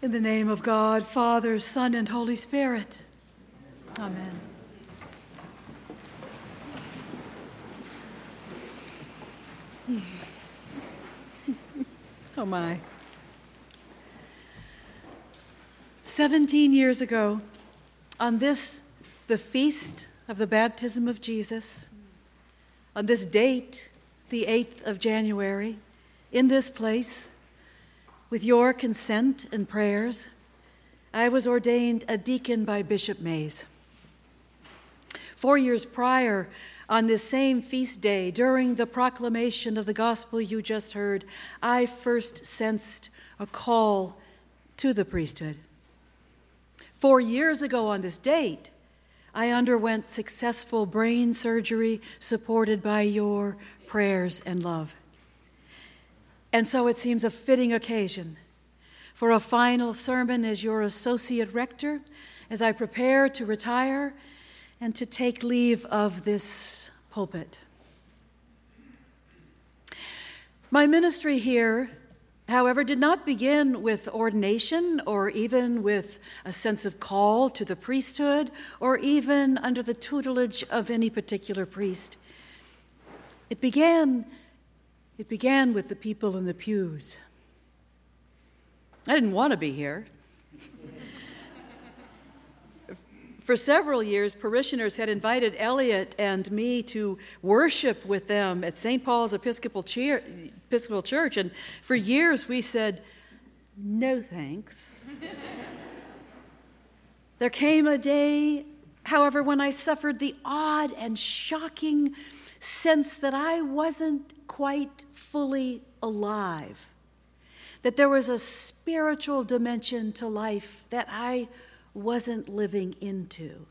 In the name of God, Father, Son, and Holy Spirit. Amen. oh my. Seventeen years ago, on this, the feast of the baptism of Jesus, on this date, the 8th of January, in this place, with your consent and prayers, I was ordained a deacon by Bishop Mays. Four years prior, on this same feast day, during the proclamation of the gospel you just heard, I first sensed a call to the priesthood. Four years ago on this date, I underwent successful brain surgery supported by your prayers and love. And so it seems a fitting occasion for a final sermon as your associate rector as I prepare to retire and to take leave of this pulpit. My ministry here, however, did not begin with ordination or even with a sense of call to the priesthood or even under the tutelage of any particular priest. It began it began with the people in the pews. I didn't want to be here. For several years, parishioners had invited Elliot and me to worship with them at St. Paul's Episcopal, Episcopal Church, and for years we said, no thanks. there came a day, however, when I suffered the odd and shocking sense that I wasn't quite fully alive, that there was a spiritual dimension to life that I wasn't living into.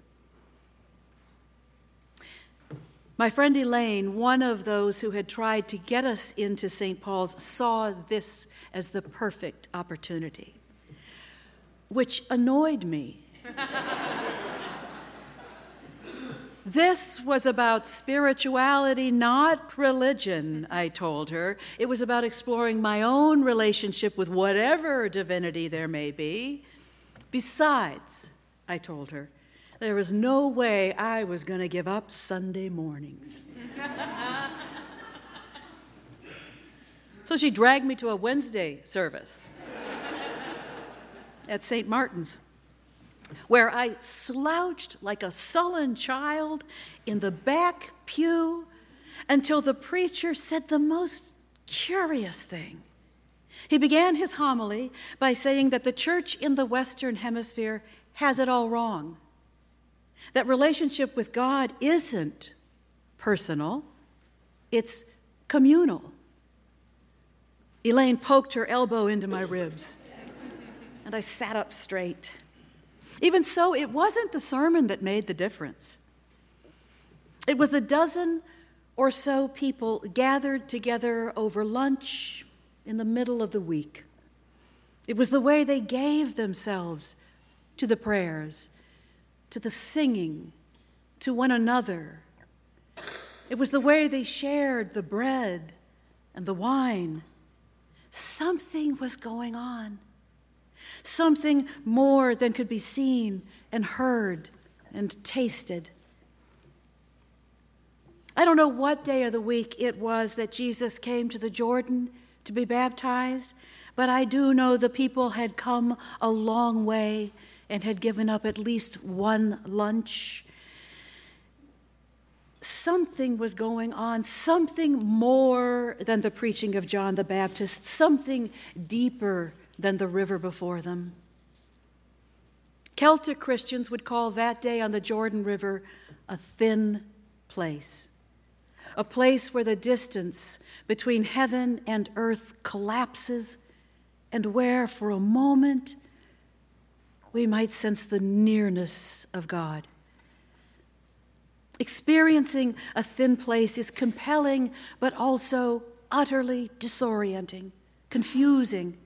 My friend Elaine, one of those who had tried to get us into St. Paul's, saw this as the perfect opportunity, which annoyed me. This was about spirituality, not religion, I told her. It was about exploring my own relationship with whatever divinity there may be. Besides, I told her, there was no way I was going to give up Sunday mornings. so she dragged me to a Wednesday service at St. Martin's where I slouched like a sullen child in the back pew until the preacher said the most curious thing. He began his homily by saying that the church in the Western Hemisphere has it all wrong. That relationship with God isn't personal, it's communal. Elaine poked her elbow into my ribs, and I sat up straight. Even so, it wasn't the sermon that made the difference. It was the dozen or so people gathered together over lunch in the middle of the week. It was the way they gave themselves to the prayers, to the singing, to one another. It was the way they shared the bread and the wine. Something was going on something more than could be seen and heard and tasted. I don't know what day of the week it was that Jesus came to the Jordan to be baptized, but I do know the people had come a long way and had given up at least one lunch. Something was going on, something more than the preaching of John the Baptist, something deeper than the river before them. Celtic Christians would call that day on the Jordan River a thin place, a place where the distance between heaven and earth collapses, and where, for a moment, we might sense the nearness of God. Experiencing a thin place is compelling, but also utterly disorienting, confusing,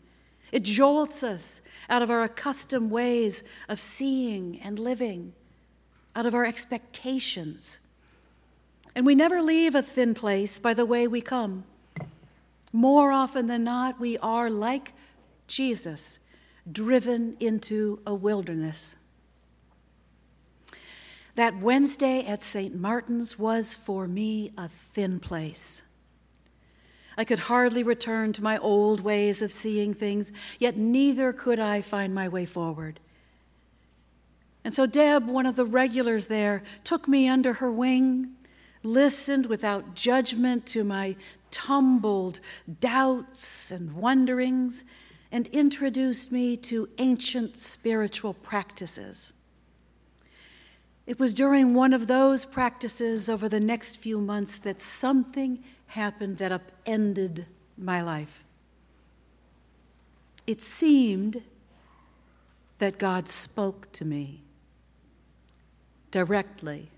it jolts us out of our accustomed ways of seeing and living, out of our expectations. And we never leave a thin place by the way we come. More often than not, we are like Jesus, driven into a wilderness. That Wednesday at St. Martin's was for me a thin place. I could hardly return to my old ways of seeing things, yet neither could I find my way forward. And so Deb, one of the regulars there, took me under her wing, listened without judgment to my tumbled doubts and wonderings, and introduced me to ancient spiritual practices. It was during one of those practices over the next few months that something happened that upended my life. It seemed that God spoke to me directly,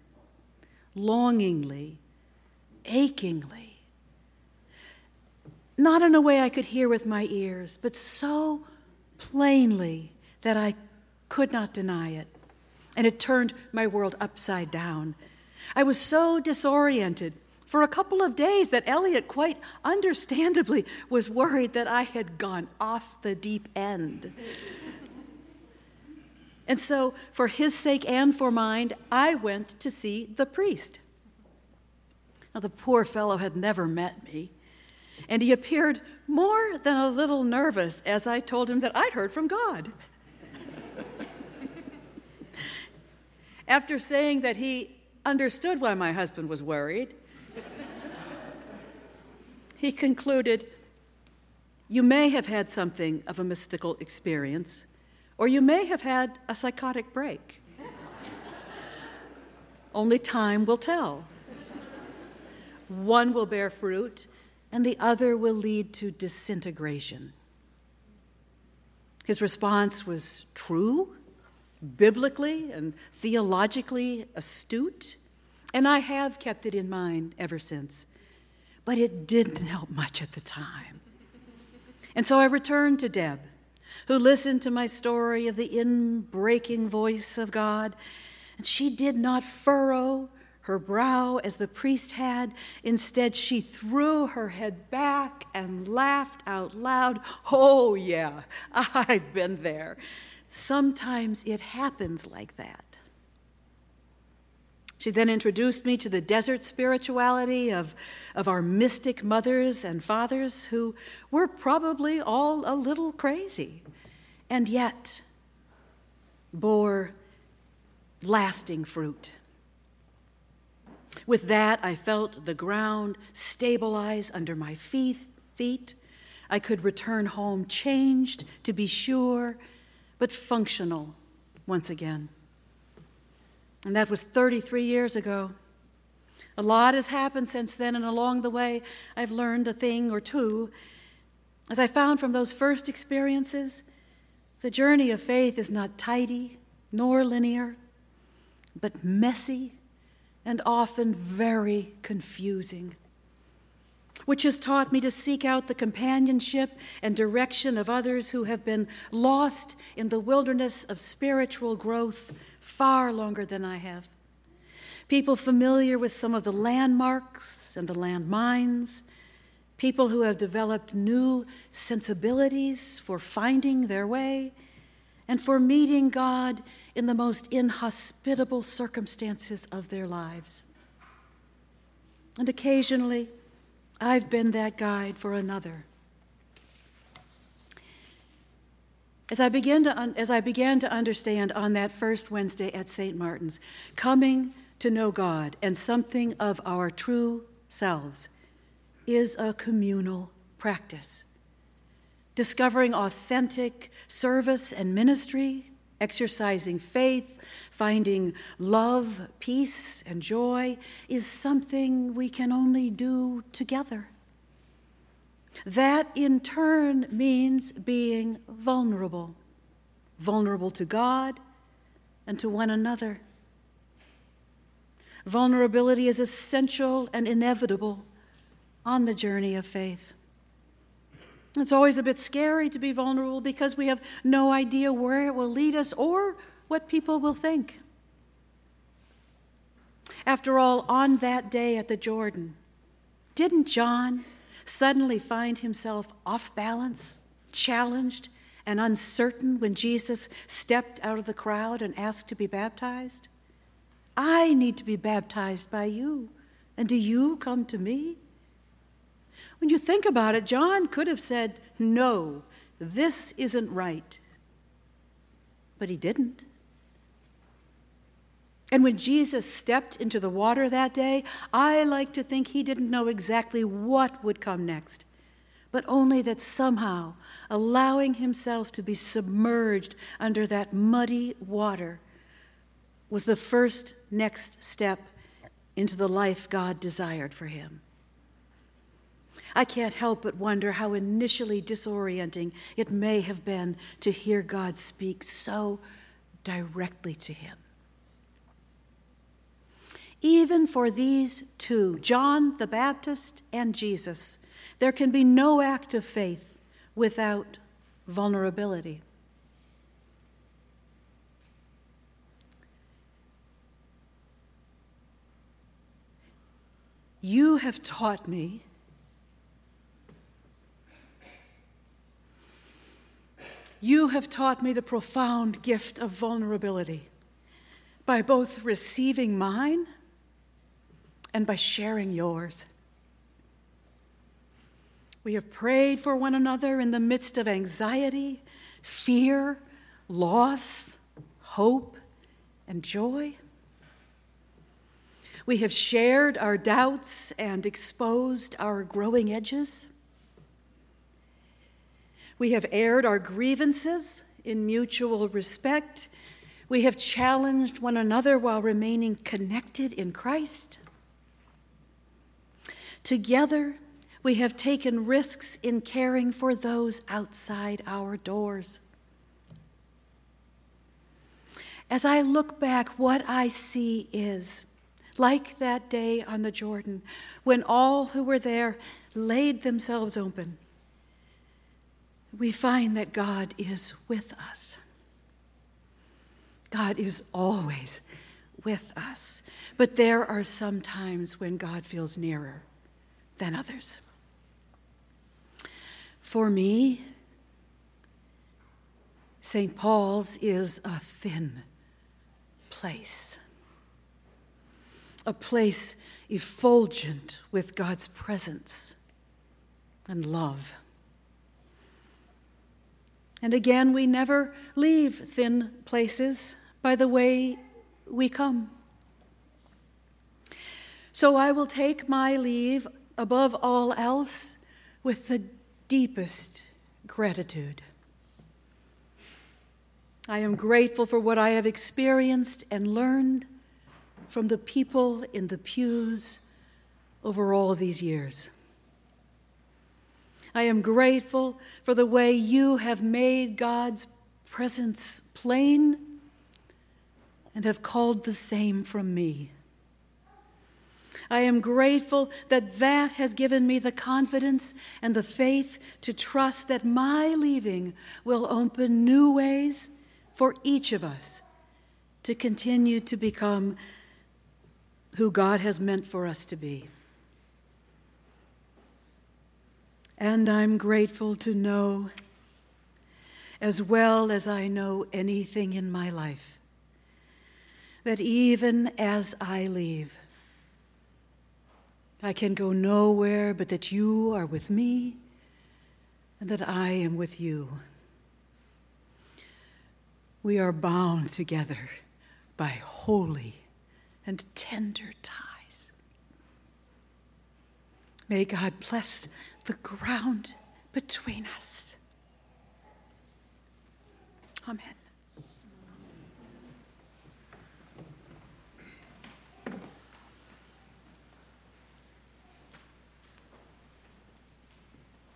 longingly, achingly. Not in a way I could hear with my ears, but so plainly that I could not deny it. And it turned my world upside down. I was so disoriented for a couple of days that Elliot, quite understandably, was worried that I had gone off the deep end. And so, for his sake and for mine, I went to see the priest. Now, the poor fellow had never met me, and he appeared more than a little nervous as I told him that I'd heard from God. After saying that he understood why my husband was worried, he concluded, You may have had something of a mystical experience or you may have had a psychotic break. Only time will tell. One will bear fruit, and the other will lead to disintegration. His response was true, biblically and theologically astute, and I have kept it in mind ever since. But it didn't help much at the time. And so I returned to Deb who listened to my story of the inbreaking voice of God. And she did not furrow her brow as the priest had. Instead, she threw her head back and laughed out loud. Oh, yeah, I've been there. Sometimes it happens like that. She then introduced me to the desert spirituality of, of our mystic mothers and fathers who were probably all a little crazy and yet bore lasting fruit. With that, I felt the ground stabilize under my feet. feet. I could return home changed, to be sure, but functional once again. And that was 33 years ago. A lot has happened since then, and along the way, I've learned a thing or two. As I found from those first experiences, the journey of faith is not tidy nor linear, but messy and often very confusing, which has taught me to seek out the companionship and direction of others who have been lost in the wilderness of spiritual growth far longer than I have. People familiar with some of the landmarks and the landmines people who have developed new sensibilities for finding their way and for meeting God in the most inhospitable circumstances of their lives. And occasionally, I've been that guide for another. As I, began to un- as I began to understand on that first Wednesday at St. Martin's, coming to know God and something of our true selves is a communal practice. Discovering authentic service and ministry, exercising faith, finding love, peace, and joy is something we can only do together. That in turn means being vulnerable, vulnerable to God and to one another. Vulnerability is essential and inevitable on the journey of faith. It's always a bit scary to be vulnerable because we have no idea where it will lead us or what people will think. After all, on that day at the Jordan, didn't John suddenly find himself off balance, challenged, and uncertain when Jesus stepped out of the crowd and asked to be baptized? I need to be baptized by you, and do you come to me? When you think about it, John could have said, No, this isn't right. But he didn't. And when Jesus stepped into the water that day, I like to think he didn't know exactly what would come next, but only that somehow, allowing himself to be submerged under that muddy water was the first next step into the life God desired for him. I can't help but wonder how initially disorienting it may have been to hear God speak so directly to him even for these two, John the Baptist and Jesus, there can be no act of faith without vulnerability. You have taught me You have taught me the profound gift of vulnerability by both receiving mine and by sharing yours. We have prayed for one another in the midst of anxiety, fear, loss, hope, and joy. We have shared our doubts and exposed our growing edges. We have aired our grievances in mutual respect. We have challenged one another while remaining connected in Christ. Together, we have taken risks in caring for those outside our doors. As I look back, what I see is like that day on the Jordan when all who were there laid themselves open. We find that God is with us. God is always with us. But there are some times when God feels nearer than others. For me, St. Paul's is a thin place, a place effulgent with God's presence and love. And again, we never leave thin places by the way we come. So I will take my leave above all else with the deepest gratitude. I am grateful for what I have experienced and learned from the people in the pews over all these years. I am grateful for the way you have made God's presence plain and have called the same from me. I am grateful that that has given me the confidence and the faith to trust that my leaving will open new ways for each of us to continue to become who God has meant for us to be. And I'm grateful to know, as well as I know anything in my life, that even as I leave, I can go nowhere but that you are with me and that I am with you. We are bound together by holy and tender ties. May God bless the ground between us. Amen.